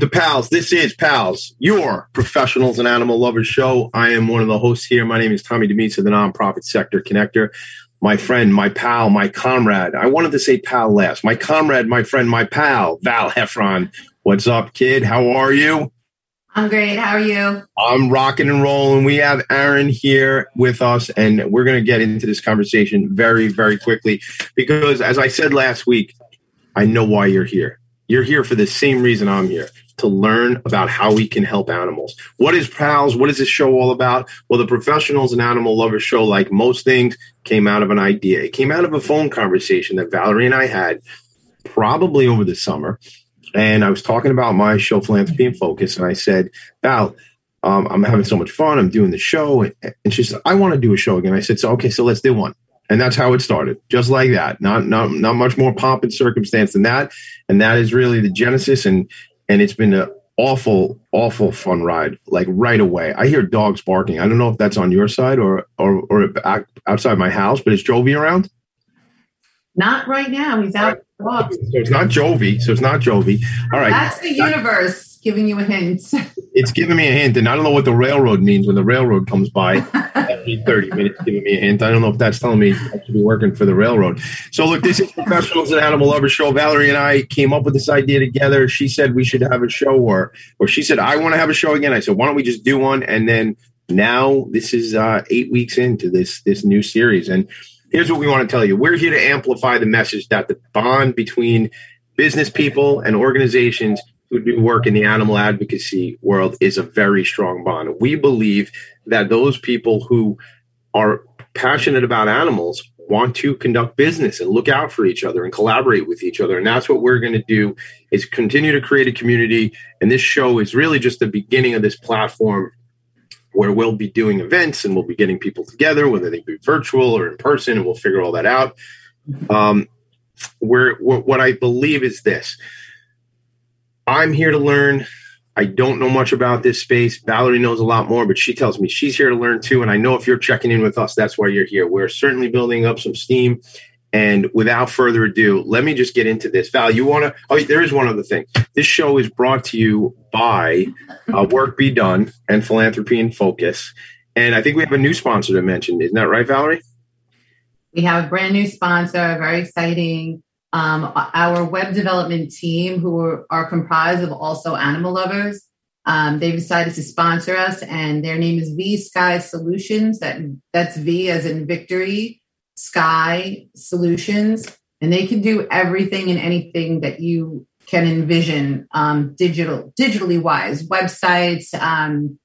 Welcome to Pals. This is Pals, your professionals and animal lovers show. I am one of the hosts here. My name is Tommy DeMaio of the Nonprofit Sector Connector. My friend, my pal, my comrade. I wanted to say pal last. My comrade, my friend, my pal, Val Heffron. What's up, kid? How are you? I'm great. How are you? I'm rocking and rolling. We have Aaron here with us, and we're going to get into this conversation very, very quickly because, as I said last week, I know why you're here. You're here for the same reason I'm here to learn about how we can help animals. What is PALS? What is this show all about? Well, the Professionals and Animal Lovers show, like most things, came out of an idea. It came out of a phone conversation that Valerie and I had probably over the summer. And I was talking about my show, Philanthropy and Focus. And I said, Val, um, I'm having so much fun. I'm doing the show. And she said, I want to do a show again. I said, so, okay, so let's do one and that's how it started just like that not not not much more pomp and circumstance than that and that is really the genesis and and it's been an awful awful fun ride like right away. I hear dogs barking. I don't know if that's on your side or or or outside my house but is jovi around? Not right now. He's out so it's not jovi. So it's not jovi. All right. That's the universe giving you a hint. it's giving me a hint, and I don't know what the railroad means when the railroad comes by every 30 minutes, giving me a hint. I don't know if that's telling me I should be working for the railroad. So, look, this is Professionals and Animal Lovers Show. Valerie and I came up with this idea together. She said we should have a show, or, or she said, I want to have a show again. I said, why don't we just do one? And then now this is uh, eight weeks into this this new series. And here's what we want to tell you we're here to amplify the message that the bond between business people and organizations who do work in the animal advocacy world is a very strong bond. We believe that those people who are passionate about animals want to conduct business and look out for each other and collaborate with each other. And that's what we're going to do is continue to create a community. And this show is really just the beginning of this platform where we'll be doing events and we'll be getting people together whether they be virtual or in person and we'll figure all that out. Um, where what i believe is this I'm here to learn. I don't know much about this space. Valerie knows a lot more, but she tells me she's here to learn too. And I know if you're checking in with us, that's why you're here. We're certainly building up some steam. And without further ado, let me just get into this. Val, you want to? Oh, there is one other thing. This show is brought to you by uh, Work Be Done and Philanthropy and Focus. And I think we have a new sponsor to mention. Isn't that right, Valerie? We have a brand new sponsor, very exciting. Um, our web development team, who are, are, comprised of also animal lovers, um, they decided to sponsor us, and their name is V Sky Solutions. That that's V as in victory, Sky Solutions, and they can do everything and anything that you can envision um, digital digitally wise. Websites um,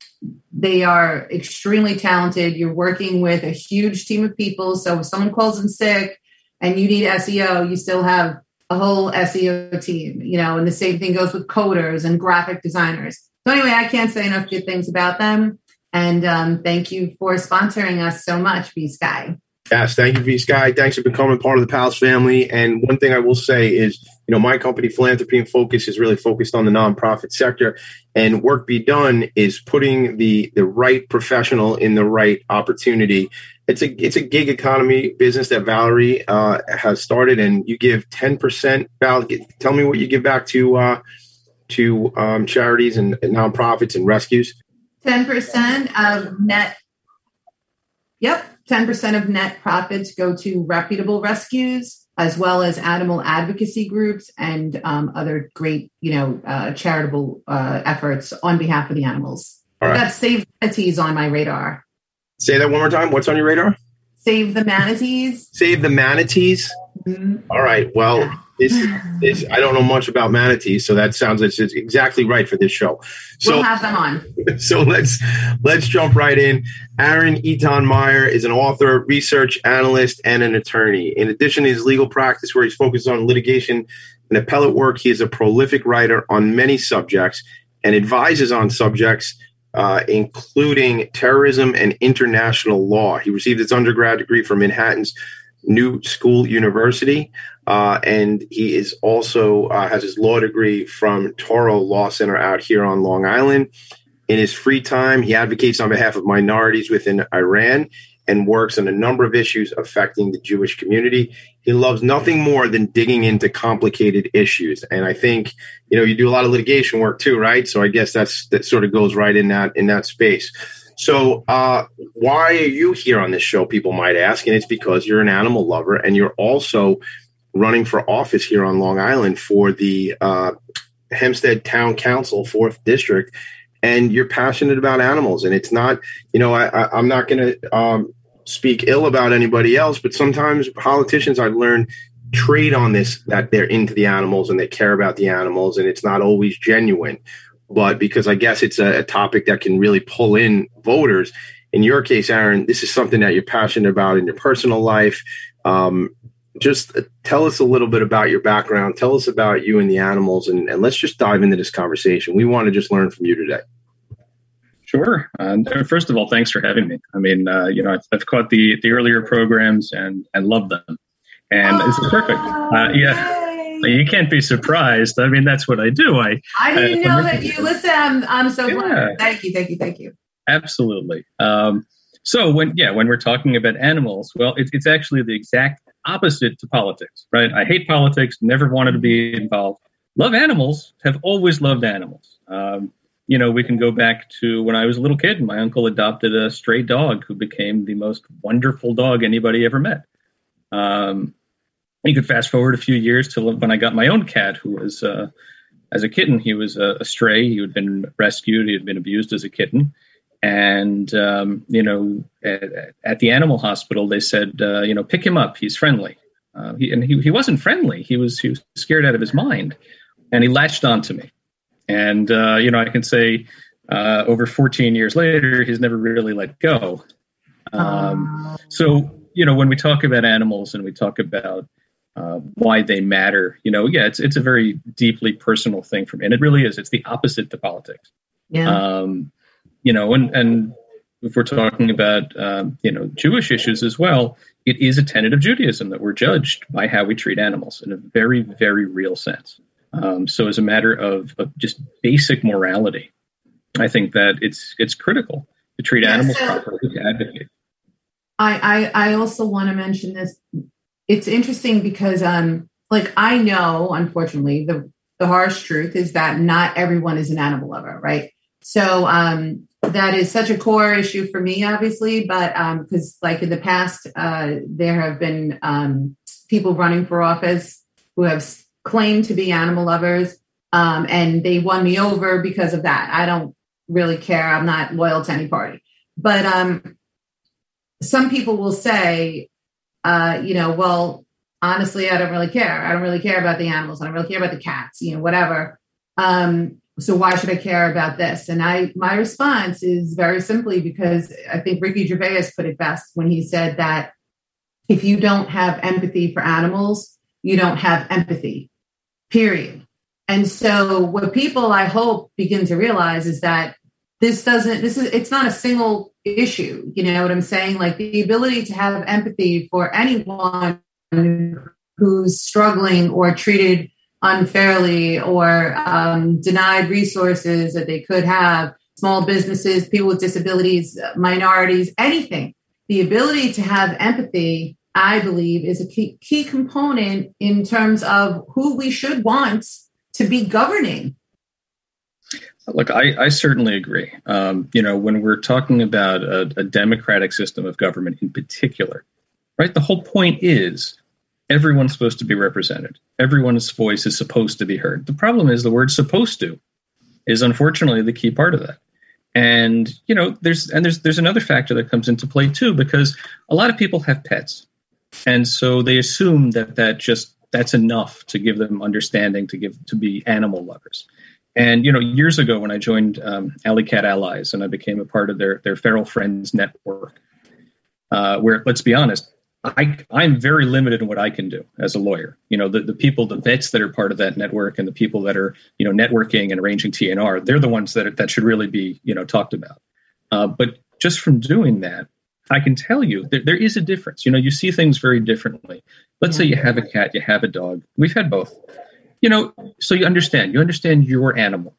they are extremely talented. You're working with a huge team of people. So if someone calls in sick and you need SEO, you still have a whole SEO team, you know, and the same thing goes with coders and graphic designers. So anyway, I can't say enough good things about them. And um, thank you for sponsoring us so much, V Sky. Yes, thank you, V Sky. Thanks for becoming part of the Palace family. And one thing I will say is, you know, my company, Philanthropy and Focus, is really focused on the nonprofit sector, and Work Be Done is putting the the right professional in the right opportunity. It's a it's a gig economy business that Valerie uh, has started, and you give ten percent. Val, tell me what you give back to uh, to um, charities and, and nonprofits and rescues. Ten percent of net. Yep, 10% of net profits go to reputable rescues as well as animal advocacy groups and um, other great you know uh, charitable uh, efforts on behalf of the animals. All right. that's save manatees on my radar. Say that one more time. What's on your radar? Save the manatees. Save the manatees? Mm-hmm. All right. Well yeah this is I don't know much about manatees, so that sounds it's, it's exactly right for this show. So we'll have them on. So let's let's jump right in. Aaron Eitan Meyer is an author, research analyst, and an attorney. In addition to his legal practice, where he's focused on litigation and appellate work, he is a prolific writer on many subjects and advises on subjects uh, including terrorism and international law. He received his undergrad degree from Manhattan's New School University. Uh, and he is also uh, has his law degree from Touro Law Center out here on Long Island. In his free time, he advocates on behalf of minorities within Iran and works on a number of issues affecting the Jewish community. He loves nothing more than digging into complicated issues. And I think, you know, you do a lot of litigation work too, right? So I guess that's that sort of goes right in that in that space. So, uh, why are you here on this show? People might ask, and it's because you're an animal lover, and you're also running for office here on Long Island for the uh, Hempstead Town Council, fourth district, and you're passionate about animals. And it's not, you know, I, am not going to um, speak ill about anybody else, but sometimes politicians I've learned trade on this that they're into the animals and they care about the animals, and it's not always genuine but because I guess it's a, a topic that can really pull in voters. In your case, Aaron, this is something that you're passionate about in your personal life. Um, just tell us a little bit about your background. Tell us about you and the animals, and, and let's just dive into this conversation. We want to just learn from you today. Sure. Uh, first of all, thanks for having me. I mean, uh, you know, I've, I've, caught the the earlier programs and and love them, and oh, this is perfect. Uh, yeah you can't be surprised. I mean, that's what I do. I I didn't uh, know that you listen. I'm, I'm so yeah. glad. Thank you, thank you, thank you. Absolutely. Um, so when yeah, when we're talking about animals, well, it's it's actually the exact opposite to politics, right? I hate politics. Never wanted to be involved. Love animals. Have always loved animals. Um, you know, we can go back to when I was a little kid. My uncle adopted a stray dog who became the most wonderful dog anybody ever met. Um, you could fast forward a few years to when I got my own cat, who was, uh, as a kitten, he was a, a, stray. He had been rescued. He had been abused as a kitten. And, um, you know, at, at, the animal hospital, they said, uh, you know, pick him up. He's friendly. Uh, he, and he, he wasn't friendly. He was, he was scared out of his mind. And he latched onto me. And, uh, you know, I can say uh, over 14 years later, he's never really let go. Um, so, you know, when we talk about animals and we talk about uh, why they matter. You know, yeah, it's it's a very deeply personal thing for me, and it really is. It's the opposite to politics. Yeah. Um, you know, and and if we're talking about um, you know Jewish issues as well, it is a tenet of Judaism that we're judged by how we treat animals in a very very real sense. Um, so, as a matter of, of, just basic morality, I think that it's it's critical to treat yeah, animals so properly to advocate. I, I I also want to mention this it's interesting because um like I know unfortunately the the harsh truth is that not everyone is an animal lover, right? So um that is such a core issue for me, obviously, but um because like in the past uh there have been um people running for office who have claimed to be animal lovers um and they won me over because of that. I don't really care. I'm not loyal to any party. But um some people will say uh, you know, well, honestly, I don't really care. I don't really care about the animals. I don't really care about the cats, you know, whatever. Um, so why should I care about this? And I, my response is very simply because I think Ricky Gervais put it best when he said that if you don't have empathy for animals, you don't have empathy, period. And so what people I hope begin to realize is that this doesn't this is it's not a single issue you know what i'm saying like the ability to have empathy for anyone who's struggling or treated unfairly or um, denied resources that they could have small businesses people with disabilities minorities anything the ability to have empathy i believe is a key, key component in terms of who we should want to be governing Look, I, I certainly agree. Um, you know, when we're talking about a, a democratic system of government in particular, right, the whole point is everyone's supposed to be represented. Everyone's voice is supposed to be heard. The problem is the word supposed to is unfortunately the key part of that. And you know, there's and there's there's another factor that comes into play too because a lot of people have pets. And so they assume that that just that's enough to give them understanding to give to be animal lovers. And you know, years ago when I joined um, Alley Cat Allies and I became a part of their their feral friends network, uh, where let's be honest, I I'm very limited in what I can do as a lawyer. You know, the the people, the vets that are part of that network, and the people that are you know networking and arranging TNR, they're the ones that that should really be you know talked about. Uh, but just from doing that, I can tell you that there is a difference. You know, you see things very differently. Let's say you have a cat, you have a dog. We've had both you know, so you understand, you understand your animal,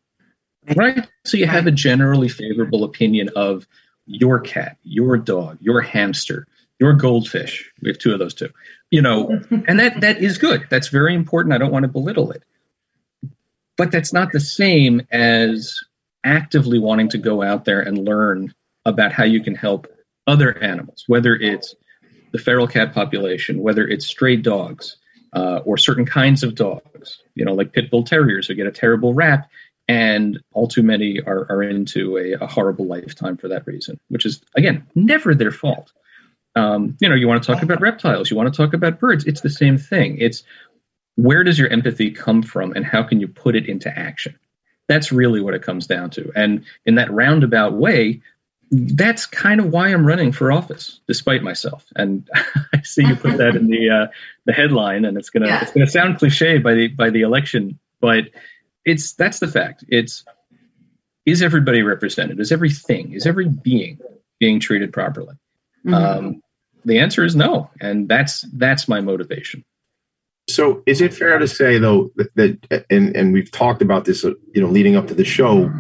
right? So you have a generally favorable opinion of your cat, your dog, your hamster, your goldfish. We have two of those too. You know, and that that is good. That's very important. I don't want to belittle it. But that's not the same as actively wanting to go out there and learn about how you can help other animals, whether it's the feral cat population, whether it's stray dogs uh, or certain kinds of dogs, you know, like pit bull terriers who get a terrible rap, and all too many are, are into a, a horrible lifetime for that reason, which is, again, never their fault. Um, you know, you want to talk about reptiles, you want to talk about birds. It's the same thing. It's where does your empathy come from and how can you put it into action? That's really what it comes down to. And in that roundabout way, that's kind of why I'm running for office, despite myself. And I see you put that in the uh, the headline, and it's gonna yeah. it's gonna sound cliche by the by the election, but it's that's the fact. It's is everybody represented? Is everything? Is every being being treated properly? Mm-hmm. Um, the answer is no, and that's that's my motivation. So, is it fair to say, though, that, that and and we've talked about this, uh, you know, leading up to the show,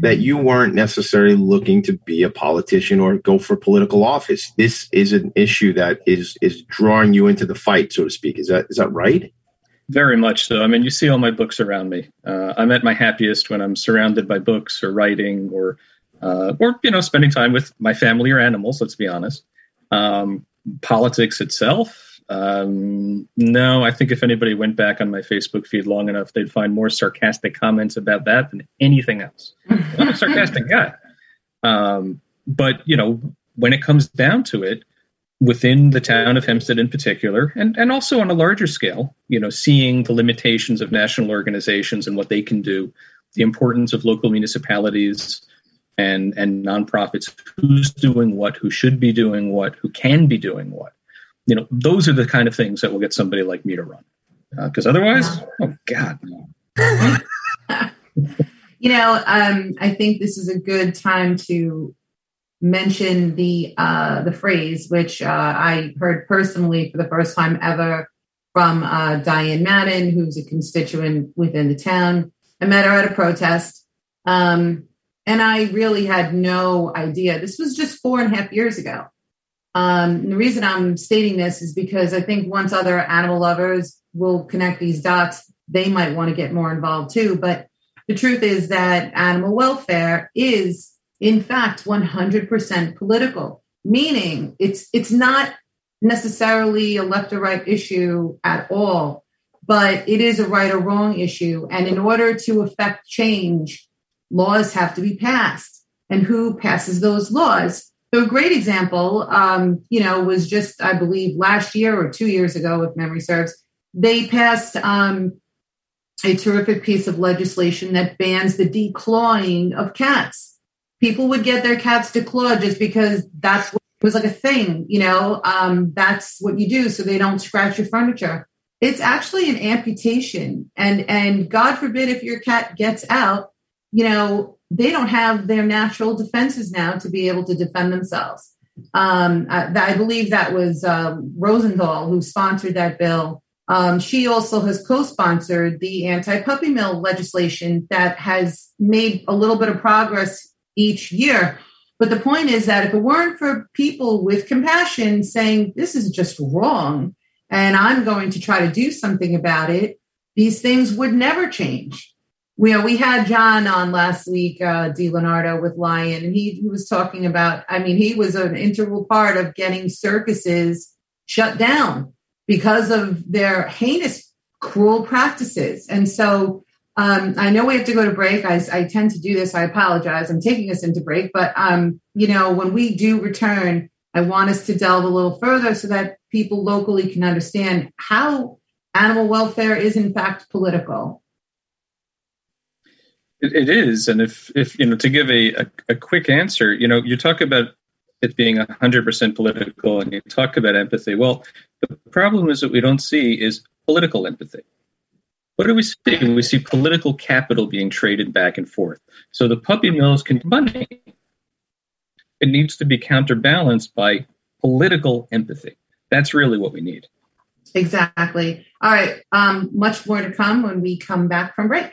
that you weren't necessarily looking to be a politician or go for political office? This is an issue that is is drawing you into the fight, so to speak. Is that is that right? Very much so. I mean, you see all my books around me. Uh, I'm at my happiest when I'm surrounded by books or writing or uh, or you know spending time with my family or animals. Let's be honest. Um, politics itself um, no, I think if anybody went back on my Facebook feed long enough, they'd find more sarcastic comments about that than anything else. I'm a sarcastic guy. Um, but, you know, when it comes down to it, within the town of Hempstead in particular, and, and also on a larger scale, you know, seeing the limitations of national organizations and what they can do, the importance of local municipalities and, and nonprofits, who's doing what, who should be doing what, who can be doing what you know, those are the kind of things that will get somebody like me to run. Because uh, otherwise, oh God. you know, um, I think this is a good time to mention the uh, the phrase, which uh, I heard personally for the first time ever from uh, Diane Madden, who's a constituent within the town. I met her at a protest. Um, and I really had no idea. This was just four and a half years ago. Um, the reason I'm stating this is because I think once other animal lovers will connect these dots, they might want to get more involved too. But the truth is that animal welfare is, in fact, 100% political, meaning it's it's not necessarily a left or right issue at all, but it is a right or wrong issue. And in order to affect change, laws have to be passed. And who passes those laws? So a great example, um, you know, was just I believe last year or two years ago, if memory serves, they passed um, a terrific piece of legislation that bans the declawing of cats. People would get their cats declawed just because that's what it was like a thing, you know. Um, that's what you do so they don't scratch your furniture. It's actually an amputation, and and God forbid if your cat gets out, you know, they don't have their natural defenses now to be able to defend themselves. Um, I, I, believe that was uh, Rosenthal who sponsored that bill. Um, she also has co sponsored the anti puppy mill legislation that has made a little bit of progress each year. But the point is that if it weren't for people with compassion saying, this is just wrong, and I'm going to try to do something about it, these things would never change we, know, we had John on last week, uh, Leonardo with Lion, and he, he was talking about, I mean, he was an integral part of getting circuses shut down because of their heinous, cruel practices. And so um, I know we have to go to break. I, I, tend to do this. I apologize. I'm taking us into break. But, um, you know, when we do return, I want us to delve a little further so that people locally can understand how animal welfare is, in fact, political it, it is, and if if you know to give a, a, a quick answer, you know, you talk about it being 100% political and you talk about empathy. Well, the problem is that we don't see is political empathy. What do we see? We see political capital being traded back and forth. So the puppy mills can money. It needs to be counterbalanced by political empathy. That's really what we need. Exactly. All right. Um, much more to come when we come back from break.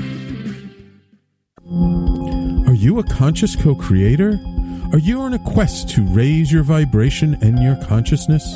Are you a conscious co creator? Are you on a quest to raise your vibration and your consciousness?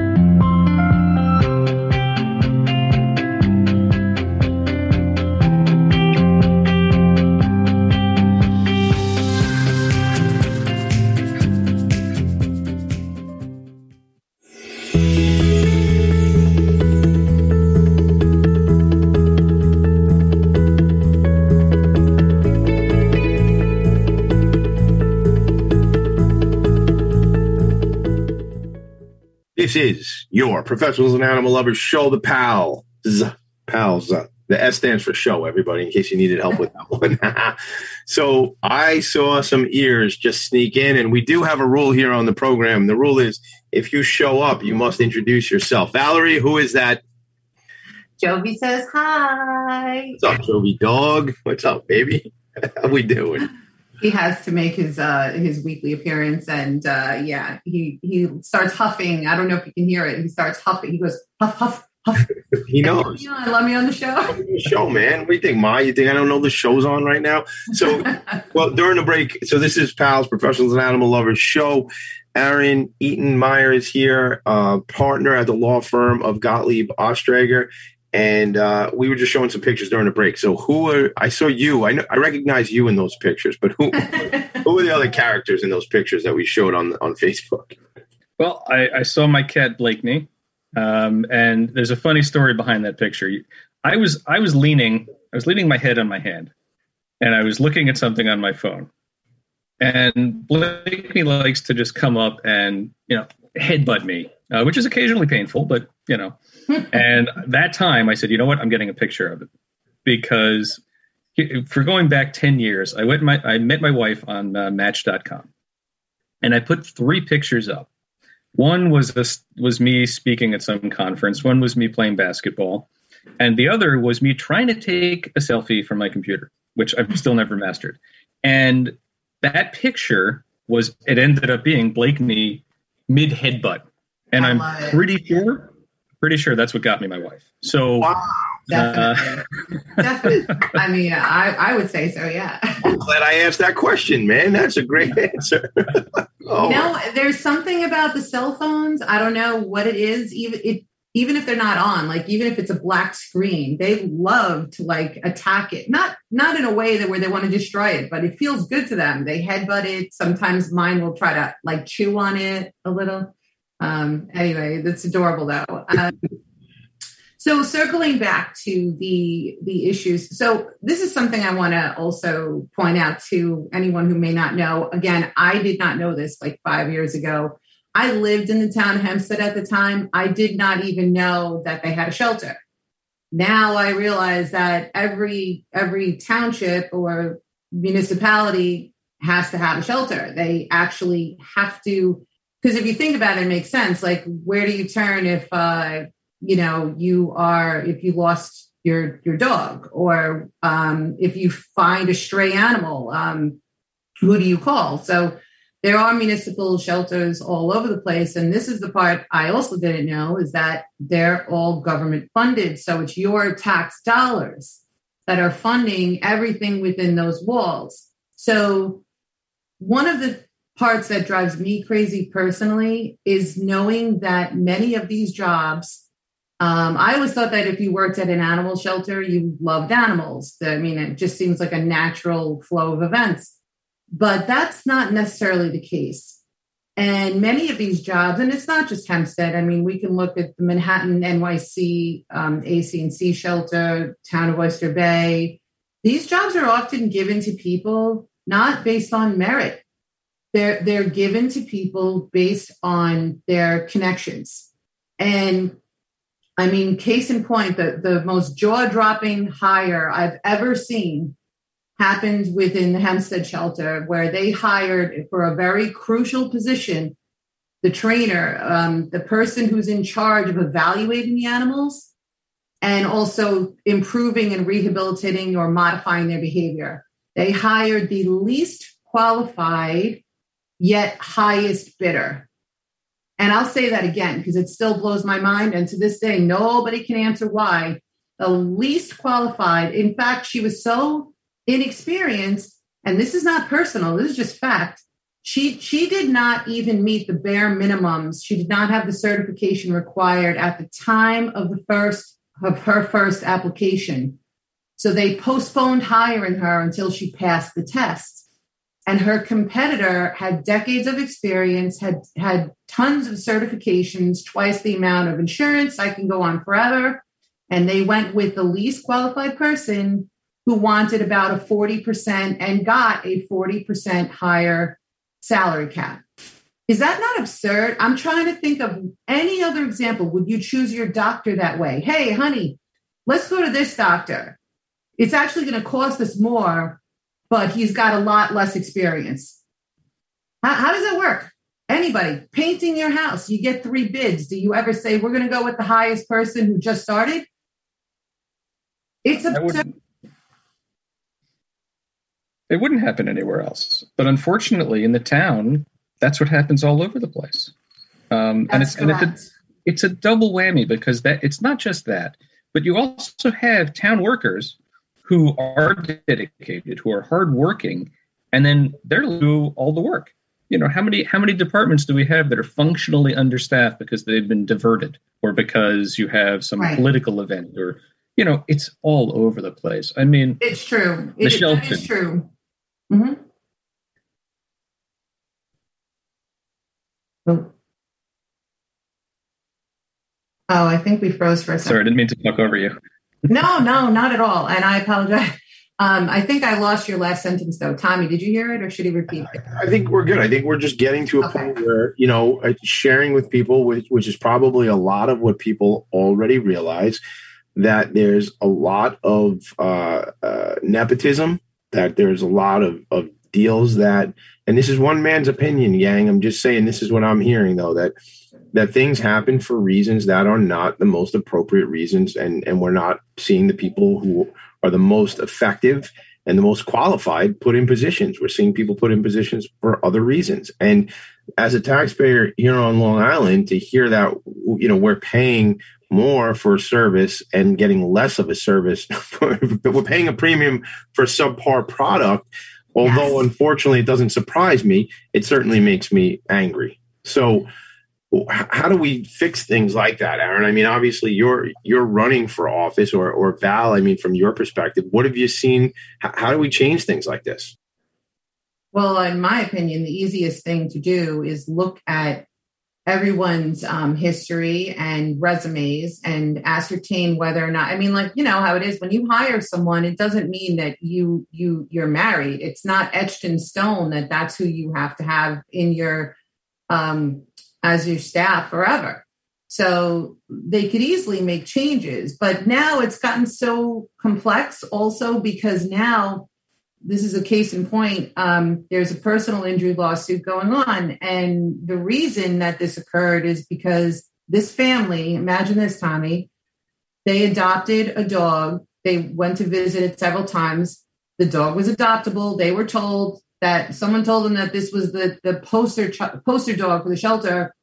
This is your Professionals and Animal Lovers show, the PAL. PALs. The S stands for show, everybody, in case you needed help with that one. so I saw some ears just sneak in, and we do have a rule here on the program. The rule is if you show up, you must introduce yourself. Valerie, who is that? Jovi says hi. What's up, Jovi dog? What's up, baby? How we doing? He has to make his uh his weekly appearance and uh yeah he he starts huffing. I don't know if you can hear it. He starts huffing. He goes huff huff huff. He knows. You know, I love me on the show. Show man. What do you think ma? You think i don't know the show's on right now? So well during the break so this is pals professionals and animal lovers show. Aaron Eitan Meyer is here, uh, partner at the law firm of Gottlieb Ostrager, and uh, we were just showing some pictures during the break. So who are I saw you? I know I recognize you in those pictures, but who who are the other characters in those pictures that we showed on on Facebook? Well, I, I saw my cat Blakeney, um, and there's a funny story behind that picture. I was I was leaning I was leaning my head on my hand, and I was looking at something on my phone. And Blakeney likes to just come up and you know headbutt me, uh, which is occasionally painful, but you know and that time I said, you know what? I'm getting a picture of it because for going back 10 years, I went my, I met my wife on uh, match.com and I put three pictures up. One was a, was me speaking at some conference. One was me playing basketball. And the other was me trying to take a selfie from my computer, which I've still never mastered. And that picture was, it ended up being Blakeney mid headbutt. And I'm pretty sure pretty sure that's what got me my wife. So, wow, definitely. Uh, definitely. I mean, I, I would say so. Yeah. I'm glad I asked that question, man. That's a great answer. oh. No, there's something about the cell phones. I don't know what it is. Even it, even if they're not on, like even if it's a black screen, they love to like attack it. Not not in a way that where they want to destroy it, but it feels good to them. They headbutt it. Sometimes mine will try to like chew on it a little. Um, anyway, that's adorable though. Um, so circling back to the the issues, so this is something I want to also point out to anyone who may not know. Again, I did not know this like five years ago. I lived in the town of Hempstead at the time. I did not even know that they had a shelter. Now I realize that every every township or municipality has to have a shelter. They actually have to because if you think about it, it makes sense. Like, where do you turn if, uh, you know, you are, if you lost your your dog, or um, if you find a stray animal, um, who do you call? So there are municipal shelters all over the place, and this is the part I also didn't know is that they're all government funded. So it's your tax dollars that are funding everything within those walls. So one of the parts that drives me crazy personally is knowing that many of these jobs um, I always thought that if you worked at an animal shelter, you loved animals. I mean, it just seems like a natural flow of events. But that's not necessarily the case. And many of these jobs, and it's not just Hempstead. I mean, we can look at the Manhattan NYC um, AC&C shelter, town of Oyster Bay. These jobs are often given to people not based on merit. They're they're given to people based on their connections. And I mean, case in point, the, the most jaw dropping hire I've ever seen happened within the Hempstead shelter, where they hired for a very crucial position the trainer, um, the person who's in charge of evaluating the animals and also improving and rehabilitating or modifying their behavior. They hired the least qualified yet highest bidder. And I'll say that again because it still blows my mind. And to this day, nobody can answer why. The least qualified, in fact, she was so inexperienced, and this is not personal, this is just fact. She, she did not even meet the bare minimums. She did not have the certification required at the time of the first of her first application. So they postponed hiring her until she passed the test and her competitor had decades of experience had had tons of certifications twice the amount of insurance i can go on forever. And they went with the least qualified person who wanted about a 40% and got a 40% higher salary cap. Is that not absurd? I'm trying to think of any other example. Would you choose your doctor that way? Hey honey let's go to this doctor. It's actually going to cost us more but he's got a lot less experience. How, how does it work? Anybody painting your house, you get three bids. Do you ever say, we're going to go with the highest person who just started? It's a. It wouldn't happen anywhere else. But unfortunately, in the town, that's what happens all over the place. Um, and it's and it's a, it's a double whammy because that it's not just that, but you also have town workers who are dedicated, who are hardworking, and then they're do all the work. You know, how many how many departments do we have that are functionally understaffed because they've been diverted, or because you have some right. political event, or you know, it's all over the place. I mean, it's true. It, it is true. Mm-hmm. Oh. oh, I think we froze for a second. Sorry, I didn't mean to talk over you no, no, not at all. And I apologize. Um, I think I lost your last sentence though. Tommy, did you hear it or should he repeat it? I think we're good. I think we're just getting to a okay. point where, you know, uh, sharing with people, which, which is probably a lot of what people already realize, that there's a lot of uh, uh, nepotism, that there's a lot of, of deals that, and this is one man's opinion, Yang. I'm just saying this is what I'm hearing though, that that things happen for reasons that are not the most appropriate reasons and and we're not seeing the people who are the most effective and the most qualified put in positions we're seeing people put in positions for other reasons and as a taxpayer here on long island to hear that you know we're paying more for service and getting less of a service we're paying a premium for subpar product although yes. unfortunately it doesn't surprise me it certainly makes me angry. So how do we fix things like that aaron? I mean obviously you're you're running for office or or val i mean from your perspective what have you seen? How do we change things like this? Well in my opinion the easiest thing to do is look at everyone's um, history and resumes and ascertain whether or not i mean like you know how it is when you hire someone it doesn't mean that you you you're married it's not etched in stone that that's who you have to have in your um, as your staff forever. So they could easily make changes. But now it's gotten so complex also because now this is a case in point. Um, there's a personal injury lawsuit going on. And the reason that this occurred is because this family, imagine this, Tommy, They adopted a dog. They went to visit it several times. The dog was adoptable. They were told that someone told them that this was the the poster ch- poster dog for the shelter,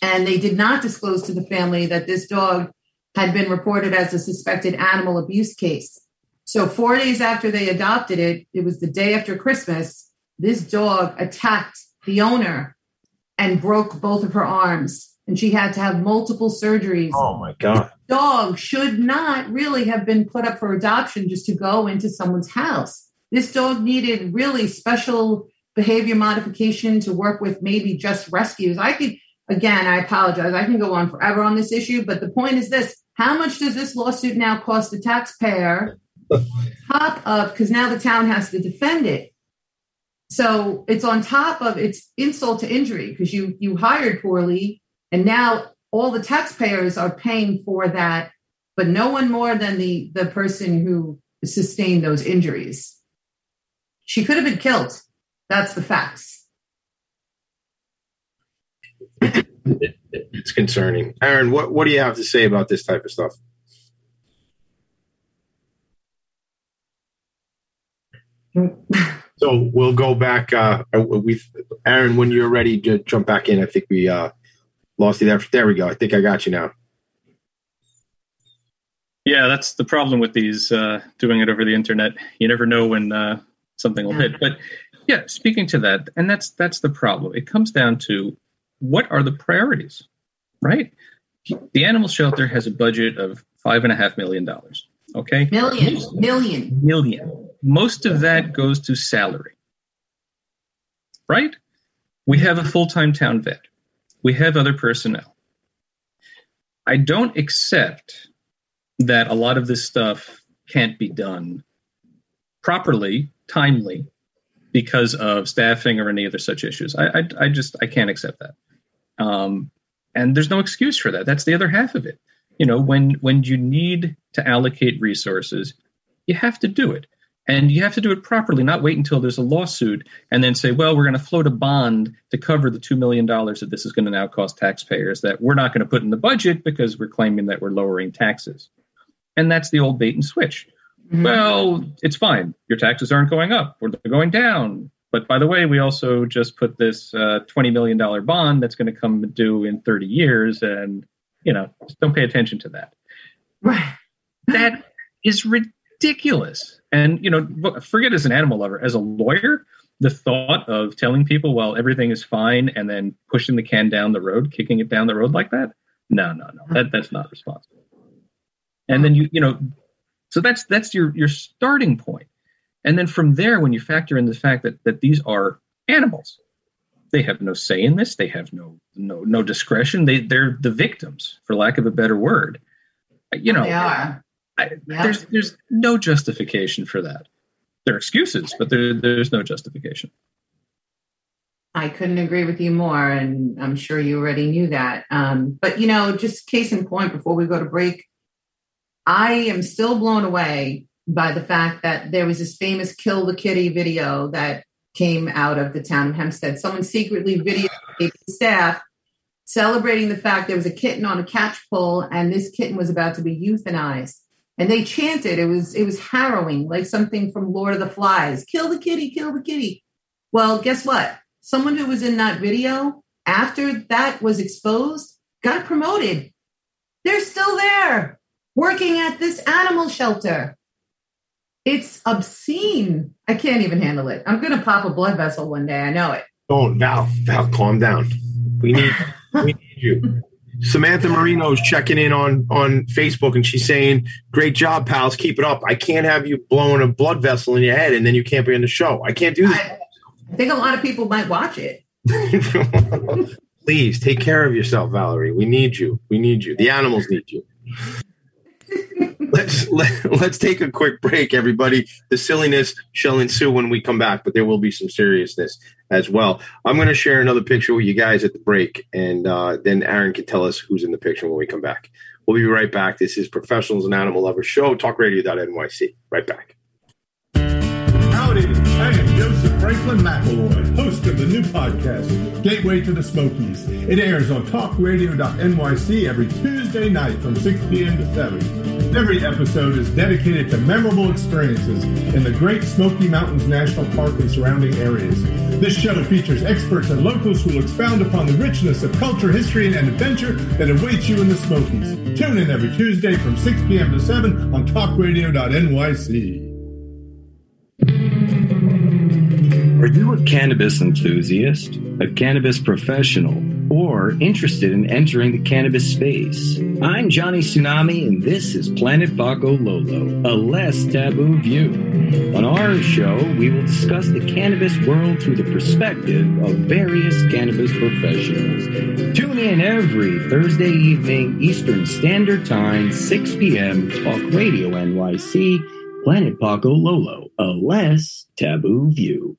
and they did not disclose to the family that this dog had been reported as a suspected animal abuse case. So four days after they adopted it, it was the day after Christmas. This dog attacked the owner and broke both of her arms, and she had to have multiple surgeries. Oh my god! Dog should not really have been put up for adoption just to go into someone's house. This dog needed really special behavior modification to work with maybe just rescues. I could, again, I apologize. I can go on forever on this issue, but the point is this how much does this lawsuit now cost the taxpayer? Top of, because now the town has to defend it. So it's on top of it's insult to injury because you you hired poorly, and now all the taxpayers are paying for that, but no one more than the the person who sustained those injuries. She could have been killed. That's the facts. It's concerning. Aaron, what, what do you have to say about this type of stuff? So we'll go back. Uh, we, Aaron, when you're ready to jump back in, I think we uh, lost you there. There we go. I think I got you now. Yeah, that's the problem with these uh, doing it over the internet. You never know when uh, something will hit. But yeah, speaking to that, and that's that's the problem. It comes down to what are the priorities, right? The animal shelter has a budget of five and a half million dollars. Okay, million, million, million. Most of that goes to salary, right? We have a full time town vet. We have other personnel. I don't accept that a lot of this stuff can't be done properly, timely, because of staffing or any other such issues. I, I, I just I can't accept that. Um, and there's no excuse for that. That's the other half of it. You know, when when you need to allocate resources, you have to do it. And you have to do it properly, not wait until there's a lawsuit and then say, well, we're going to float a bond to cover the $2 million that this is going to now cost taxpayers that we're not going to put in the budget because we're claiming that we're lowering taxes. And that's the old bait and switch. Mm-hmm. Well, it's fine. Your taxes aren't going up or they're going down. But by the way, we also just put this uh, $20 million bond that's going to come due in 30 years. And, you know, just don't pay attention to that. Right. That is ridiculous. And, you know, forget as an animal lover, as a lawyer, the thought of telling people, well, everything is fine, and then pushing the can down the road, kicking it down the road like that, no, no, no, that, that's not responsible. And then you, you know, so that's that's your your starting point. And then from there, when you factor in the fact that, that these are animals, they have no say in this, they have no no no discretion. They they're the victims, for lack of a better word. You know, they are. I, yeah. There's there's no justification for that. There are excuses, but there, there's no justification. I couldn't agree with you more, and I'm sure you already knew that. Um, but you know, just case in point, before we go to break, I am still blown away by the fact that there was this famous kill the kitty video that came out of the town of Hempstead. Someone secretly videotaped staff celebrating the fact there was a kitten on a catch pole and this kitten was about to be euthanized. And they chanted, it was it was harrowing, like something from Lord of the Flies. Kill the kitty, kill the kitty. Well, guess what? Someone who was in that video, after that was exposed, got promoted. They're still there working at this animal shelter. It's obscene. I can't even handle it. I'm going to pop a blood vessel one day. I know it. Oh, now Val, calm down. We need, we need you. Samantha Marino's checking in on on Facebook and she's saying, "Great job, pals. Keep it up. I can't have you blowing a blood vessel in your head and then you can't be on the show. I can't do this." I, I think a lot of people might watch it. Please take care of yourself, Valerie. We need you. We need you. The animals need you let's let, us let us take a quick break, everybody. The silliness shall ensue when we come back, but there will be some seriousness as well. I'm going to share another picture with you guys at the break, and uh, then Aaron can tell us who's in the picture when we come back. We'll be right back. This is Professionals and Animal Lovers Show, talkradio.nyc. Right back. Howdy, I am Joseph Franklin McElroy, host of the new podcast, Gateway to the Smokies. It airs on talkradio.nyc every Tuesday night from 6 p.m. to 7. Every episode is dedicated to memorable experiences in the Great Smoky Mountains National Park and surrounding areas. This show features experts and locals who will expound upon the richness of culture, history, and adventure that awaits you in the Smokies. Tune in every Tuesday from 6 p.m. to 7 on talkradio.nyc. Are you a cannabis enthusiast, a cannabis professional, or interested in entering the cannabis space? I'm Johnny Tsunami, and this is Planet Pakalolo, a less taboo view. On our show, we will discuss the cannabis world through the perspective of various cannabis professionals. Tune in every Thursday evening, Eastern Standard Time, 6 p.m., Talk Radio NYC, Planet Pakalolo, a less taboo view.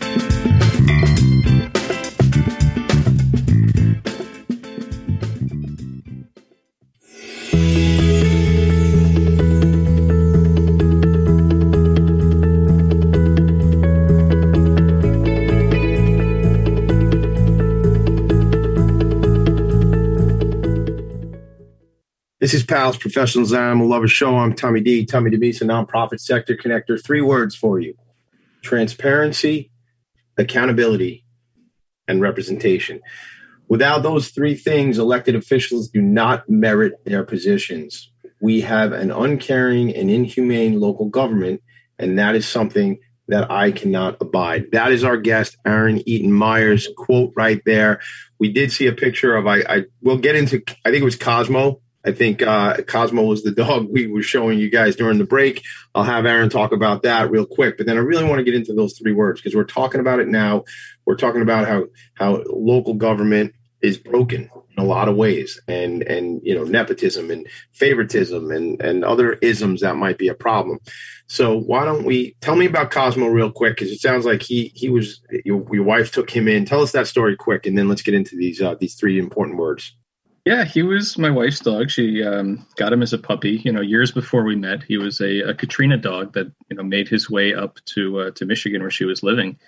This is Pals Professionals Animal Lover Show. I'm Tommy D. Tommy DeMaio, nonprofit sector connector. Three words for you transparency, accountability, and representation. Without those three things, elected officials do not merit their positions. We have an uncaring and inhumane local government, and that is something that I cannot abide. That is our guest, Aaron Eitan Meyer's, quote right there. We did see a picture of, I, I will get into, I think it was Cosmo I think uh, Cosmo was the dog we were showing you guys during the break. I'll have Aaron talk about that real quick, but then I really want to get into those three words because we're talking about it now. We're talking about how how local government is broken in a lot of ways, and and you know nepotism and favoritism and and other isms that might be a problem. So why don't we tell me about Cosmo real quick because it sounds like he he was your, your wife took him in. Tell us that story quick, and then let's get into these uh, these three important words. Yeah, he was my wife's dog. She um, got him as a puppy. You know, years before we met, he was a, a Katrina dog that you know made his way up to uh, to Michigan where she was living.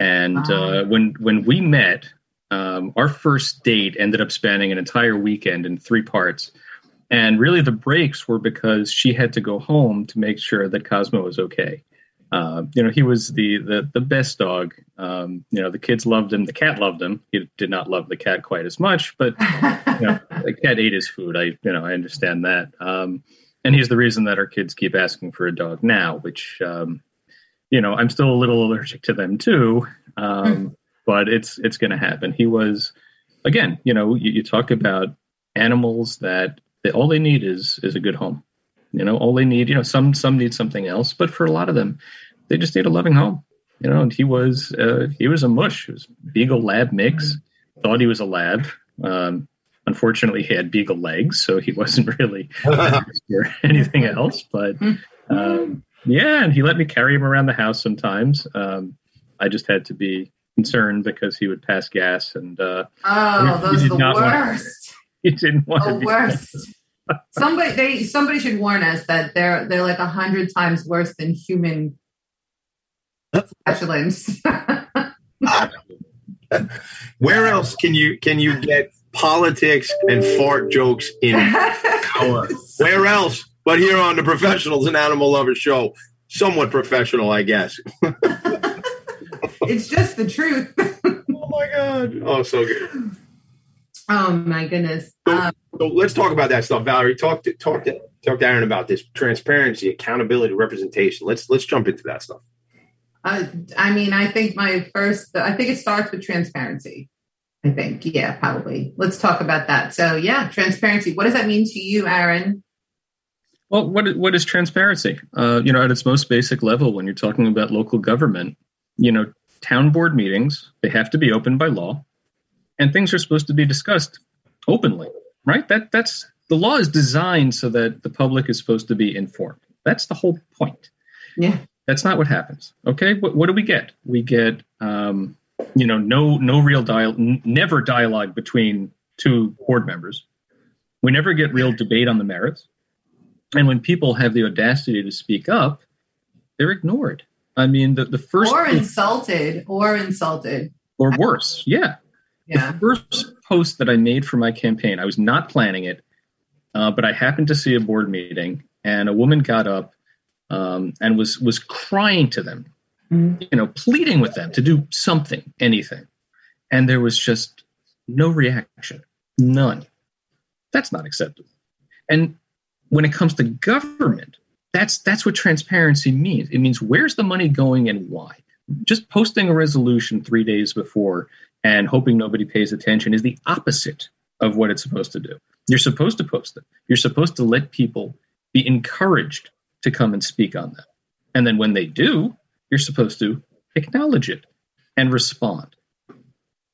And uh, when when we met, um, our first date ended up spanning an entire weekend in three parts. And really, the breaks were because she had to go home to make sure that Cosmo was okay. Uh, you know, he was the the, the best dog. Um, you know, the kids loved him. The cat loved him. He did not love the cat quite as much, but you know, the cat ate his food. I you know I understand that. Um, and he's the reason that our kids keep asking for a dog now, which um, you know I'm still a little allergic to them too. Um, but it's it's going to happen. He was again. You know, you, you talk about animals that they, all they need is is a good home you know, all they need, you know, some some need something else, but for a lot of them, they just need a loving home. You know, and he was uh, he was a mush. He was Beagle Lab mix. Thought he was a lab. Um, unfortunately, he had beagle legs, so he wasn't really or anything else. But um, yeah, and he let me carry him around the house sometimes. Um, I just had to be concerned because he would pass gas, and uh, oh, those are the worst. He didn't want the to be worst somebody they somebody should warn us that they're they're like a hundred times worse than human flatulence. Where else can you can you get politics and fart jokes in our where else but here on the Professionals and Animal Lovers show. Somewhat professional, I guess. it's just the truth. oh my god! Oh, so good. Oh my goodness. So, Um, so let's talk about that stuff, Valerie. Talk to talk to talk to Aaron about this transparency, accountability, representation. Let's let's jump into that stuff. Uh, I mean, I think my first, I think it starts with transparency. I think, yeah, probably. Let's talk about that. So, yeah, transparency. What does that mean to you, Aaron? Well, what is, what is transparency? Uh, you know, at its most basic level, when you're talking about local government, you know, town board meetings they have to be open by law, and things are supposed to be discussed openly, right? That that's the law is designed so that the public is supposed to be informed. That's the whole point. Yeah. That's not what happens. Okay, what, what do we get? We get, um, you know, no no real dial, n- never dialogue between two board members. We never get real debate on the merits. And when people have the audacity to speak up, they're ignored. I mean, the, the first Or insulted, or insulted. or worse, yeah. Yeah. The first post that I made for my campaign, I was not planning it, uh, but I happened to see a board meeting, and a woman got up um, and was was crying to them, you know, pleading with them to do something, anything, and there was just no reaction, none. That's not acceptable. And when it comes to government, that's that's what transparency means. It means where's the money going and why. Just posting a resolution three days before and hoping nobody pays attention is the opposite of what it's supposed to do. You're supposed to post it. You're supposed to let people be encouraged to come and speak on that. And then when they do, you're supposed to acknowledge it and respond.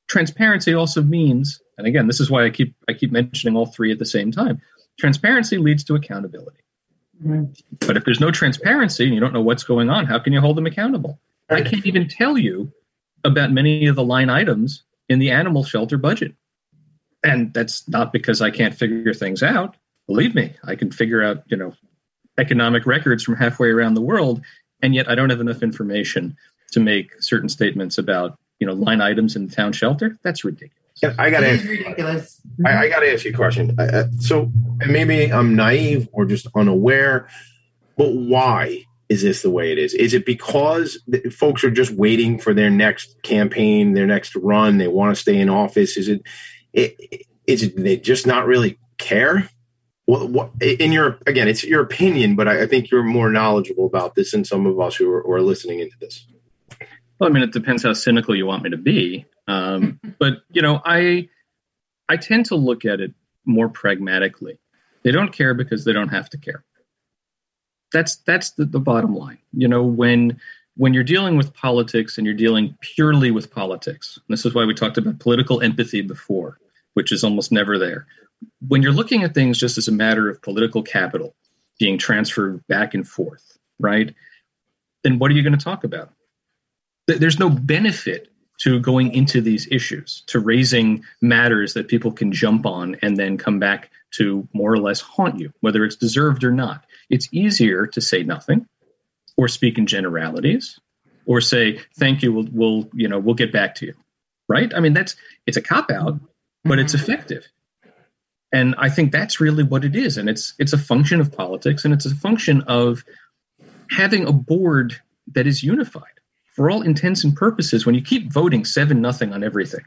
Transparency also means, and again, this is why I keep I keep mentioning all three at the same time. Transparency leads to accountability. Mm-hmm. But if there's no transparency and you don't know what's going on, how can you hold them accountable? I can't even tell you about many of the line items in the animal shelter budget. And that's not because I can't figure things out. Believe me, I can figure out, you know, economic records from halfway around the world, and yet I don't have enough information to make certain statements about, you know, line items in the town shelter. That's ridiculous. I got to It ask. is ridiculous. I, I got to ask you a question. Uh, uh, so maybe I'm naive or just unaware, but why is this the way it is? Is it because folks are just waiting for their next campaign, their next run? They want to stay in office. Is it? it is it they just not really care? What, what in your again? It's your opinion, but I, I think you're more knowledgeable about this than some of us who are, who are listening into this. Well, I mean, it depends how cynical you want me to be. Um, but you know, I I tend to look at it more pragmatically. They don't care because they don't have to care. That's that's the, the bottom line. You know, when when you're dealing with politics and you're dealing purely with politics, this is why we talked about political empathy before, which is almost never there. When you're looking at things just as a matter of political capital being transferred back and forth, right? Then what are you going to talk about? There's no benefit to going into these issues, to raising matters that people can jump on and then come back to more or less haunt you, whether it's deserved or not. It's easier to say nothing or speak in generalities or say, thank you, we'll, we'll you know, we'll get back to you. Right? I mean, that's it's a cop out, but it's effective. And I think that's really what it is. And it's it's a function of politics and it's a function of having a board that is unified for all intents and purposes when you keep voting seven nothing on everything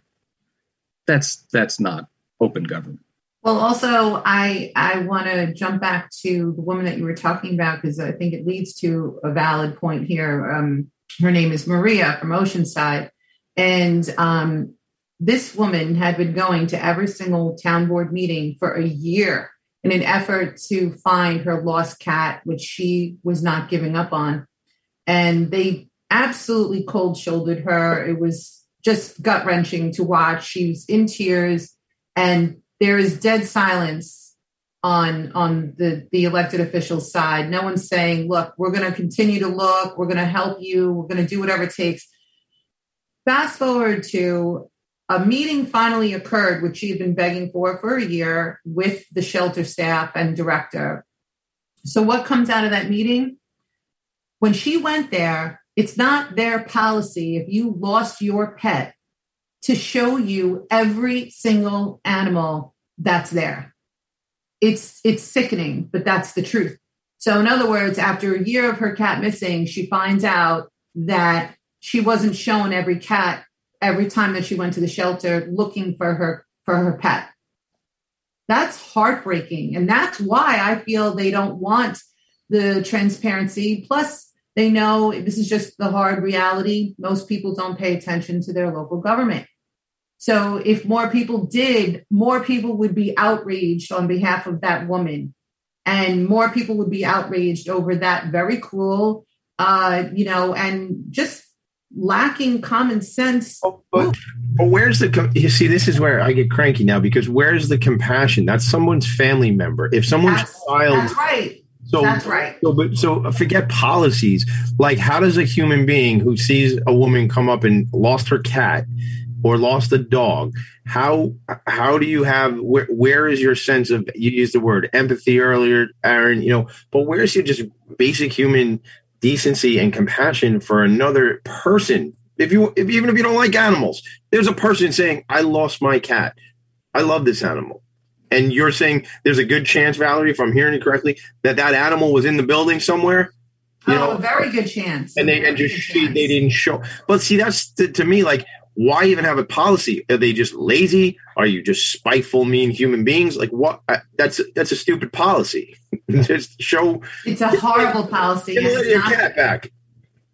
that's that's not open government Well, also, I I want to jump back to the woman that you were talking about because I think it leads to a valid point here. Um, her name is Maria from Oceanside, and um, this woman had been going to every single town board meeting for a year in an effort to find her lost cat, which she was not giving up on, and they absolutely cold shouldered her. It was just gut wrenching to watch. She was in tears, and there is dead silence on on the the elected officials side. No one's saying look we're going to continue to look. We're going to help you. We're going to do whatever it takes. Fast forward to a meeting finally occurred which she had been begging for for a year with the shelter staff and director so what comes out of that meeting when she went there it's not their policy if you lost your pet to show you every single animal that's there. It's it's sickening, but that's the truth. So in other words, after a year of her cat missing, she finds out that she wasn't shown every cat every time that she went to the shelter looking for her for her pet. That's heartbreaking. And that's why I feel they don't want the transparency. Plus, they know this is just the hard reality. Most people don't pay attention to their local government. So, if more people did, more people would be outraged on behalf of that woman, and more people would be outraged over that very cruel, uh, you know, and just lacking common sense. Oh, but, but where's the you see? This is where I get cranky now because where's the compassion? That's someone's family member. If someone's That's, child, that's right. so That's right. So, but so uh, forget policies. Like, how does a human being who sees a woman come up and lost her cat or lost a dog, how how do you have where where is your sense of you used the word empathy earlier, Aaron? You know, but where's your just basic human decency and compassion for another person? If you if, even if you don't like animals, there's a person saying, "I lost my cat. I love this animal." And you're saying there's a good chance, Valerie, if I'm hearing you correctly, that that animal was in the building somewhere. You oh, know, a very good chance. and they and just she, they didn't show. But see, that's to, to me like why even have a policy? Are they just lazy? Are you just spiteful, mean human beings? Like what? I, that's that's a stupid policy. just show. It's a horrible policy. Get and your it's not- cat back.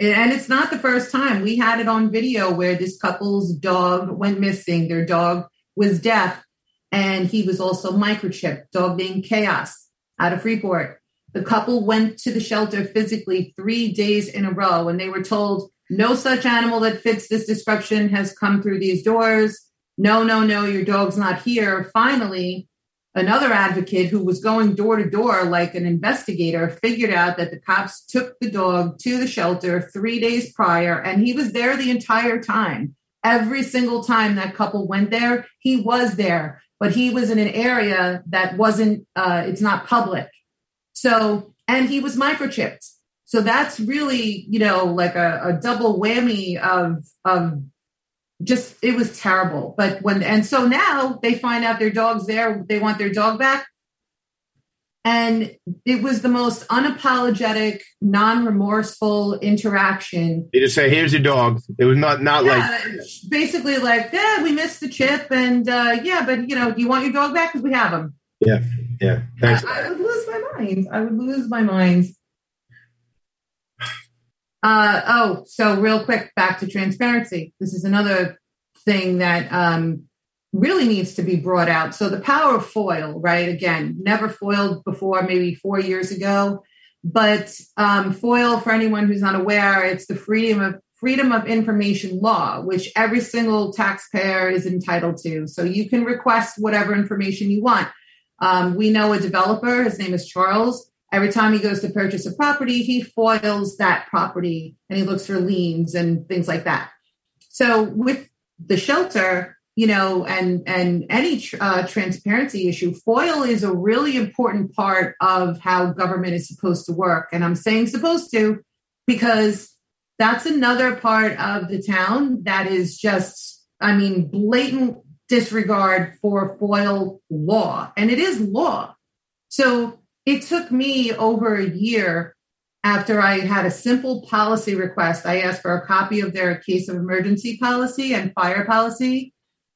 And it's not the first time. We had it on video where this couple's dog went missing. Their dog was deaf, and he was also microchipped. Dog named Chaos out of Freeport. The couple went to the shelter physically three days in a row, and they were told no such animal that fits this description has come through these doors. No, no, no, your dog's not here. Finally, another advocate who was going door to door like an investigator figured out that the cops took the dog to the shelter three days prior and he was there the entire time every single time that couple went there he was there but he was in an area that wasn't uh, it's not public so and he was microchipped so that's really you know like a, a double whammy of of just it was terrible but when and so now they find out their dog's there they want their dog back and it was the most unapologetic non-remorseful interaction They just say, "Here's your dog." It was not not like basically like yeah we missed the chip and uh yeah but you know do you want your dog back because we have him yeah, yeah. Thanks. I, I would lose my mind i would lose my mind uh, oh, so real quick, back to transparency. This is another thing that um, really needs to be brought out. So the power of FOIL, right? Again, never foiled before, maybe four years ago. But um, FOIL, for anyone who's not aware, it's the freedom of freedom of information law, which every single taxpayer is entitled to. So you can request whatever information you want. Um, we know a developer, his name is Charles. Every time he goes to purchase a property, he foils that property and he looks for liens and things like that. So with the shelter, you know, and and any uh, transparency issue, FOIL is a really important part of how government is supposed to work. And I'm saying supposed to because that's another part of the town that is just, I mean, blatant disregard for FOIL law, and it is law. So it took me over a year after I had a simple policy request. I asked for a copy of their case of emergency policy and fire policy.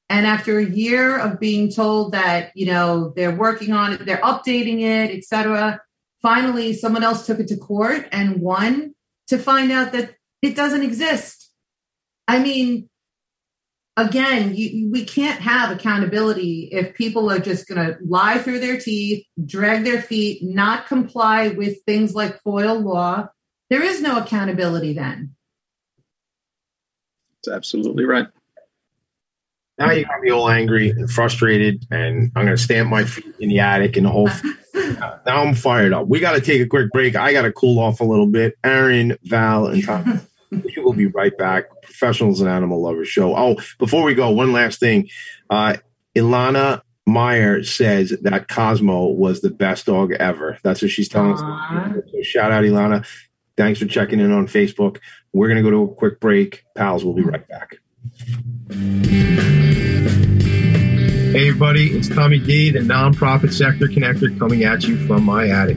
And after a year of being told that, you know, they're working on it, they're updating it, et cetera, finally someone else took it to court and won to find out that it doesn't exist. I mean, again, you, we can't have accountability if people are just going to lie through their teeth, drag their feet, not comply with things like FOIL law. There is no accountability then. That's absolutely right. Now you got me all angry and frustrated, and I'm going to stamp my feet in the attic and the whole. now I'm fired up. We got to take a quick break. I got to cool off a little bit. Aaron, Val, and Tom. we will be right back. Professionals and Animal Lovers Show. Oh, before we go, one last thing. Uh, Ilana Meyer says that Cosmo was the best dog ever. That's what she's telling us. So shout out, Ilana. Thanks for checking in on Facebook. We're going to go to a quick break. Pals, we'll be right back. Hey, everybody. It's Tommy D, the nonprofit sector connector, coming at you from my attic.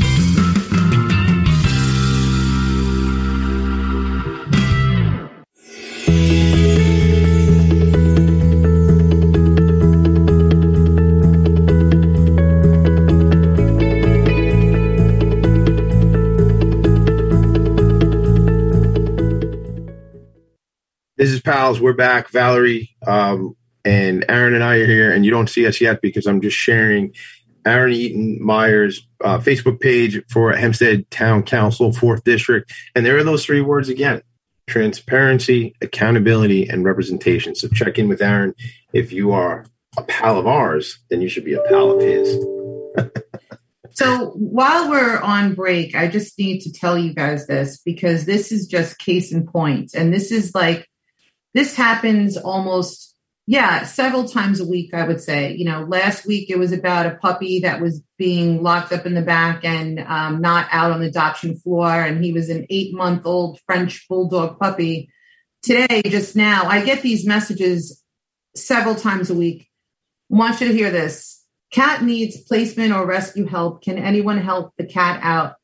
This is Pals. We're back. Valerie um, and Aaron and I are here, and you don't see us yet because I'm just sharing Aaron Eitan Meyer's uh, Facebook page for Hempstead Town Council, 4th District. And there are those three words again transparency, accountability, and representation. So check in with Aaron. If you are a pal of ours, then you should be a pal of his. So while we're on break, I just need to tell you guys this because this is just case in point. And this is like, this happens almost, yeah, several times a week, I would say. You know, last week it was about a puppy that was being locked up in the back and um, not out on the adoption floor. And he was an eight month old French bulldog puppy. Today, just now, I get these messages several times a week. I want you to hear this. Cat needs placement or rescue help. Can anyone help the cat out?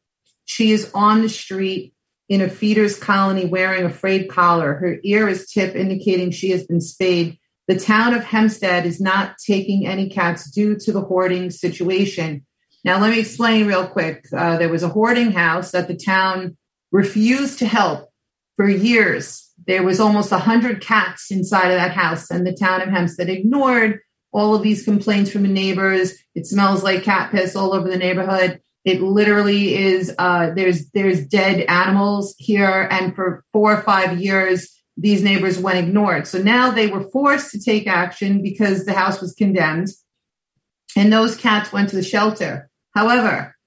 She is on the street in a feeder's colony wearing a frayed collar. Her ear is tipped, indicating she has been spayed. The town of Hempstead is not taking any cats due to the hoarding situation. Now, let me explain real quick. Uh, there was a hoarding house that the town refused to help for years. There was almost 100 cats inside of that house, and the town of Hempstead ignored all of these complaints from the neighbors. It smells like cat piss all over the neighborhood. It literally is. Uh, there's there's dead animals here, and for four or five years, these neighbors went ignored. So now they were forced to take action because the house was condemned, and those cats went to the shelter. However,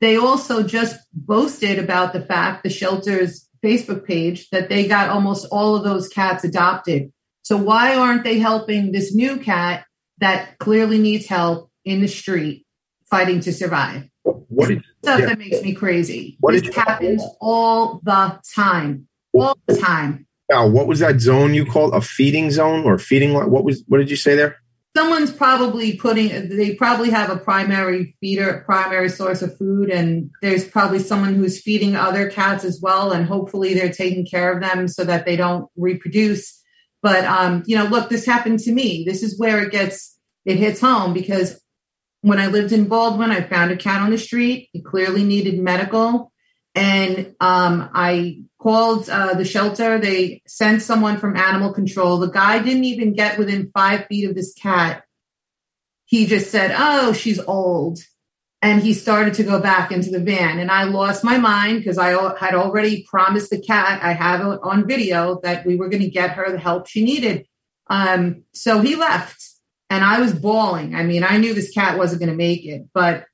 they also just boasted about the fact the shelter's Facebook page that they got almost all of those cats adopted. So why aren't they helping this new cat that clearly needs help in the street fighting to survive? What is, Stuff yeah. that makes me crazy. What this happens all the time. All the time. Now, what was that zone you called a feeding zone or feeding? What was? What did you say there? someone's probably putting they probably have a primary feeder primary source of food and there's probably someone who's feeding other cats as well and hopefully they're taking care of them so that they don't reproduce but um you know look this happened to me this is where it gets it hits home because when i lived in baldwin i found a cat on the street it clearly needed medical and um, I called uh, the shelter. They sent someone from animal control. The guy didn't even get within five feet of this cat. He just said, "Oh, she's old," and he started to go back into the van. And I lost my mind because I had already promised the cat. I have it on video that we were going to get her the help she needed. Um, so he left, and I was bawling. I mean, I knew this cat wasn't going to make it, but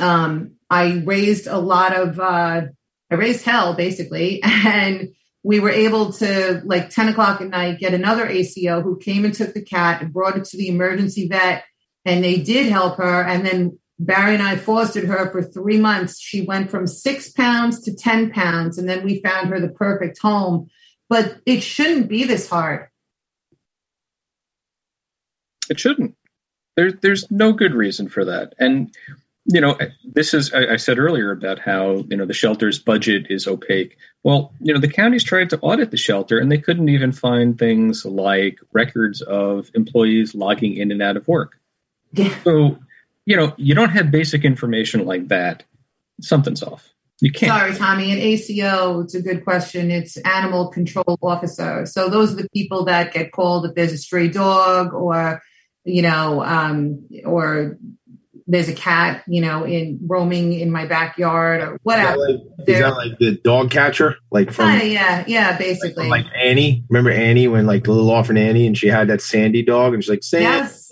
um, I raised a lot of, uh, I raised hell basically. And we were able to like 10 o'clock at night get another ACO who came and took the cat and brought it to the emergency vet and they did help her and then Barry and I fostered her for three months. She went from six pounds to 10 pounds, and then we found her the perfect home. But it shouldn't be this hard. It shouldn't. There, there's no good reason for that. And, you know, this is, I, I said earlier about how, you know, the shelter's budget is opaque. Well, you know, the counties tried to audit the shelter and they couldn't even find things like records of employees logging in and out of work. Yeah. So you know, you don't have basic information like that, something's off. You can't. Sorry, Tommy. An ACO, it's a good question. It's animal control officer. So those are the people that get called if there's a stray dog or, you know, um, or there's a cat, you know, in roaming in my backyard or whatever. Is that like, is that like the dog catcher? Like from yeah, yeah, yeah, basically. like Annie. Remember Annie when like the little orphan Annie and she had that Sandy dog and she's like Sandy. Yes.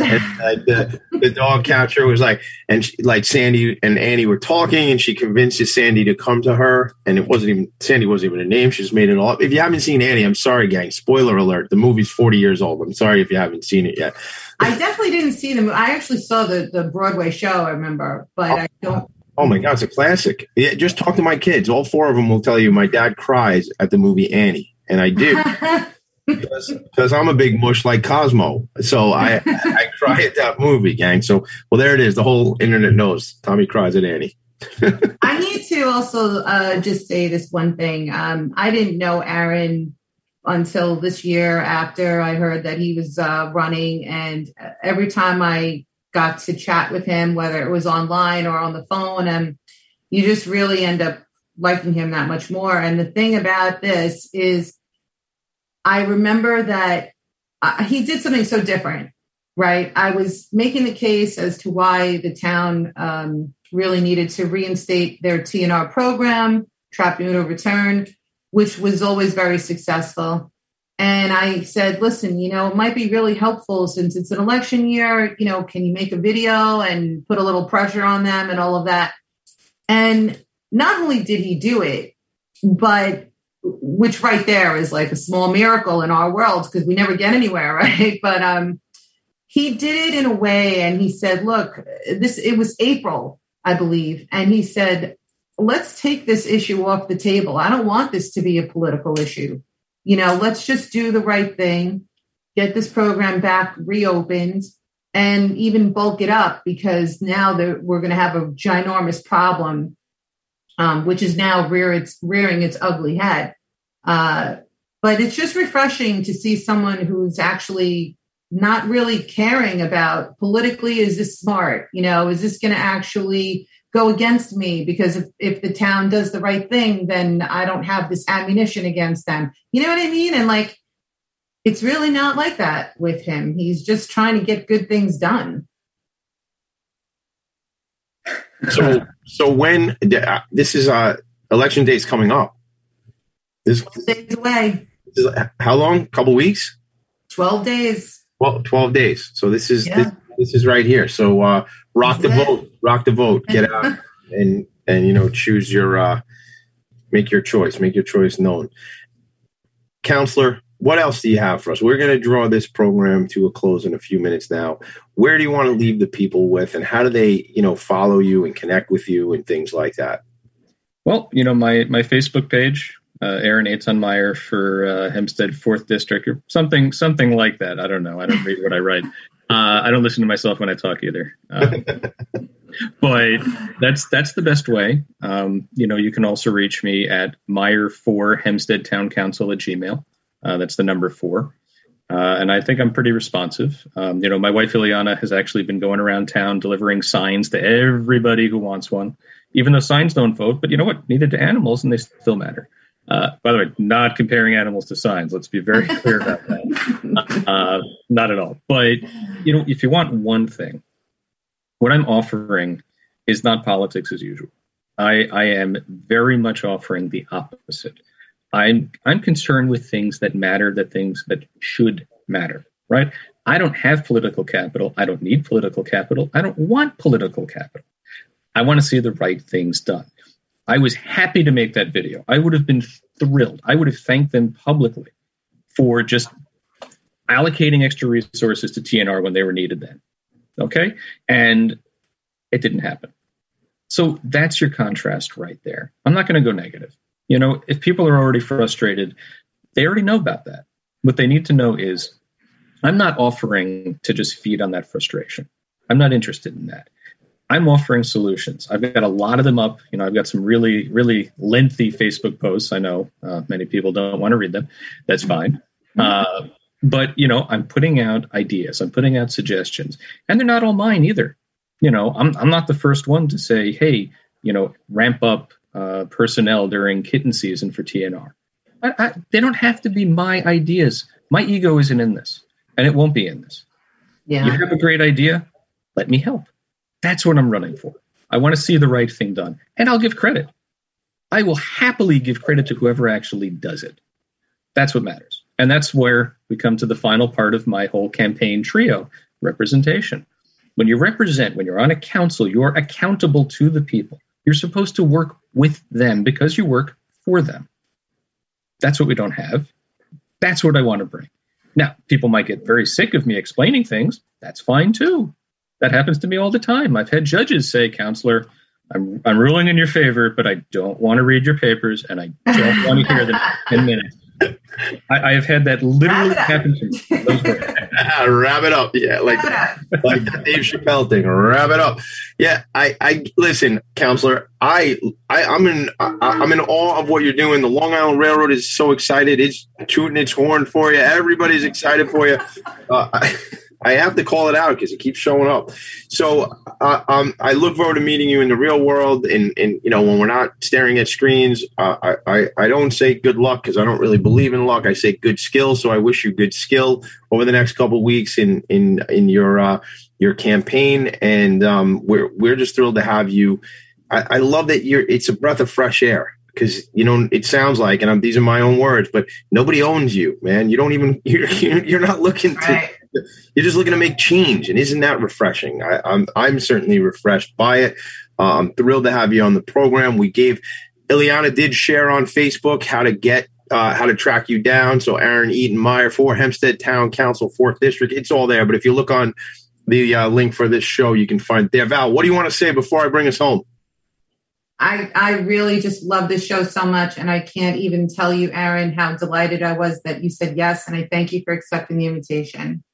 and like the, the dog catcher was like, and she, like Sandy and Annie were talking, and she convinces Sandy to come to her, and it wasn't even Sandy wasn't even a name; she just made it all up. If you haven't seen Annie, I'm sorry, gang. Spoiler alert: the movie's 40 years old. I'm sorry if you haven't seen it yet. I definitely didn't see them. I actually saw the the Broadway show. I remember, but I don't. Oh my god, it's a classic. Yeah, just talk to my kids. All four of them will tell you my dad cries at the movie Annie, and I do. because I'm a big mush like Cosmo. So I I cry at that movie, gang. So well, there it is. The whole internet knows Tommy cries at Annie. I need to also uh, just say this one thing. Um, I didn't know Aaron until this year after I heard that he was uh, running, and every time I got to chat with him, whether it was online or on the phone, and you just really end up liking him that much more. And the thing about this is I remember that uh, he did something so different, right? I was making the case as to why the town um, really needed to reinstate their TNR program, trap neuter return, which was always very successful. And I said, listen, you know, it might be really helpful since it's an election year. You know, can you make a video and put a little pressure on them and all of that? And not only did he do it, but which right there is like a small miracle in our world because we never get anywhere, right? But um, he did it in a way, and he said, "Look, this it was April, I believe," and he said, "Let's take this issue off the table. I don't want this to be a political issue. You know, let's just do the right thing, get this program back reopened." And even bulk it up because now that we're going to have a ginormous problem um, which is now rear its, rearing its ugly head. Uh, but it's just refreshing to see someone who's actually not really caring about politically is this smart you know is this going to actually go against me because if, if the town does the right thing then i don't have this ammunition against them you know what i mean and like it's really not like that with him he's just trying to get good things done so so when uh, this is uh election day is coming up this days away. This is, how long? A couple weeks? 12 days. Well, 12 days. So this is yeah. this, this, is right here. So uh, rock the vote. Rock the vote. Get out and and you know choose your uh, make your choice. Make your choice known. Counselor, what else do you have for us? We're going to draw this program to a close in a few minutes now. Where do you want to leave the people with, and how do they, you know, follow you and connect with you and things like that? Well, you know, my my Facebook page, uh, Aaron Eitan Meyer for uh, Hempstead Fourth District or something something like that. I don't know. I don't read what I write. Uh, I don't listen to myself when I talk either. Uh, but that's that's the best way. Um, you know, you can also reach me at Meyer for Hempstead Town Council at Gmail. Uh, that's the number four. Uh, and I think I'm pretty responsive. Um, you know, my wife Ileana has actually been going around town delivering signs to everybody who wants one, even though signs don't vote. But you know what? Neither do animals, and they still matter. Uh, by the way, not comparing animals to signs. Let's be very clear about that. Uh, not at all. But you know, if you want one thing, what I'm offering is not politics as usual. I, I am very much offering the opposite. I'm I'm concerned with things that matter, that things that should matter. Right? I don't have political capital. I don't need political capital. I don't want political capital. I want to see the right things done. I was happy to make that video. I would have been thrilled. I would have thanked them publicly for just allocating extra resources to TNR when they were needed then. Okay? And it didn't happen. So that's your contrast right there. I'm not going to go negative. You know, if people are already frustrated, they already know about that. What they need to know is I'm not offering to just feed on that frustration. I'm not interested in that. I'm offering solutions. I've got a lot of them up. You know, I've got some really, really lengthy Facebook posts. I know uh, many people don't want to read them. That's fine. Uh, but you know, I'm putting out ideas. I'm putting out suggestions, and they're not all mine either. You know, I'm I'm not the first one to say, hey, you know, ramp up uh, personnel during kitten season for TNR. I, I, they don't have to be my ideas. My ego isn't in this, and it won't be in this. Yeah. You have a great idea. Let me help. That's what I'm running for. I want to see the right thing done, and I'll give credit. I will happily give credit to whoever actually does it. That's what matters. And that's where we come to the final part of my whole campaign trio representation. When you represent, when you're on a council, you're accountable to the people. You're supposed to work with them because you work for them. That's what we don't have. That's what I want to bring. Now, people might get very sick of me explaining things. That's fine too. That happens to me all the time. I've had judges say, counselor, I'm, I'm ruling in your favor, but I don't want to read your papers and I don't want to hear them in 10 minutes. I, I have had that literally happen to me. Wrap it up. Yeah, like like the Dave Chappelle thing. Wrap it up. Yeah, I, I listen, counselor. I, I, I'm in, I, I'm in awe of what you're doing. The Long Island Railroad is so excited. It's tooting its horn for you. Everybody's excited for you. Uh, I, I have to call it out because it keeps showing up. So uh, um, I look forward to meeting you in the real world. And, and you know, when we're not staring at screens, uh, I, I, I don't say good luck because I don't really believe in luck. I say good skill. So I wish you good skill over the next couple weeks in in in your uh, your campaign. And um, we're we're just thrilled to have you. I, I love that you're. It's a breath of fresh air because you know it sounds like, and I'm, these are my own words, but nobody owns you, man. You don't even you're you're not looking to. You're just looking to make change, and isn't that refreshing? I, I'm I'm certainly refreshed by it. Uh, I'm thrilled to have you on the program. We gave Ileana did share on Facebook how to get uh, how to track you down. So Aaron Eitan Meyer for Hempstead Town Council, Fourth District. It's all there. But if you look on the uh, link for this show, you can find there. Val, what do you want to say before I bring us home? I, I really just love this show so much. And I can't even tell you, Aaron, how delighted I was that you said yes. And I thank you for accepting the invitation.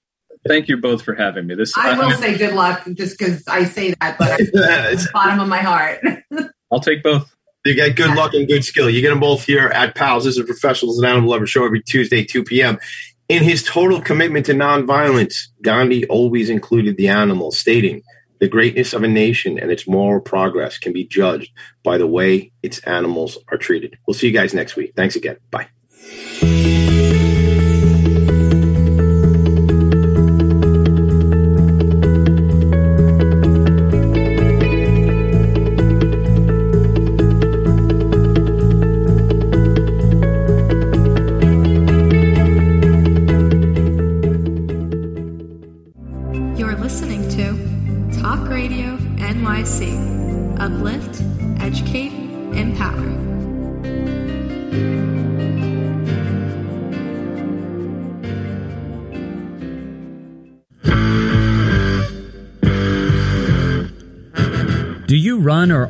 Thank you both for having me. This I will say good luck just because I say that, but it's the bottom of my heart. I'll take both. You get good luck and good skill. You get them both here at PALS. This is Professionals and Animal Lover show every Tuesday, 2 p.m. In his total commitment to nonviolence, Gandhi always included the animal, stating, the greatness of a nation and its moral progress can be judged by the way its animals are treated. We'll see you guys next week. Thanks again. Bye.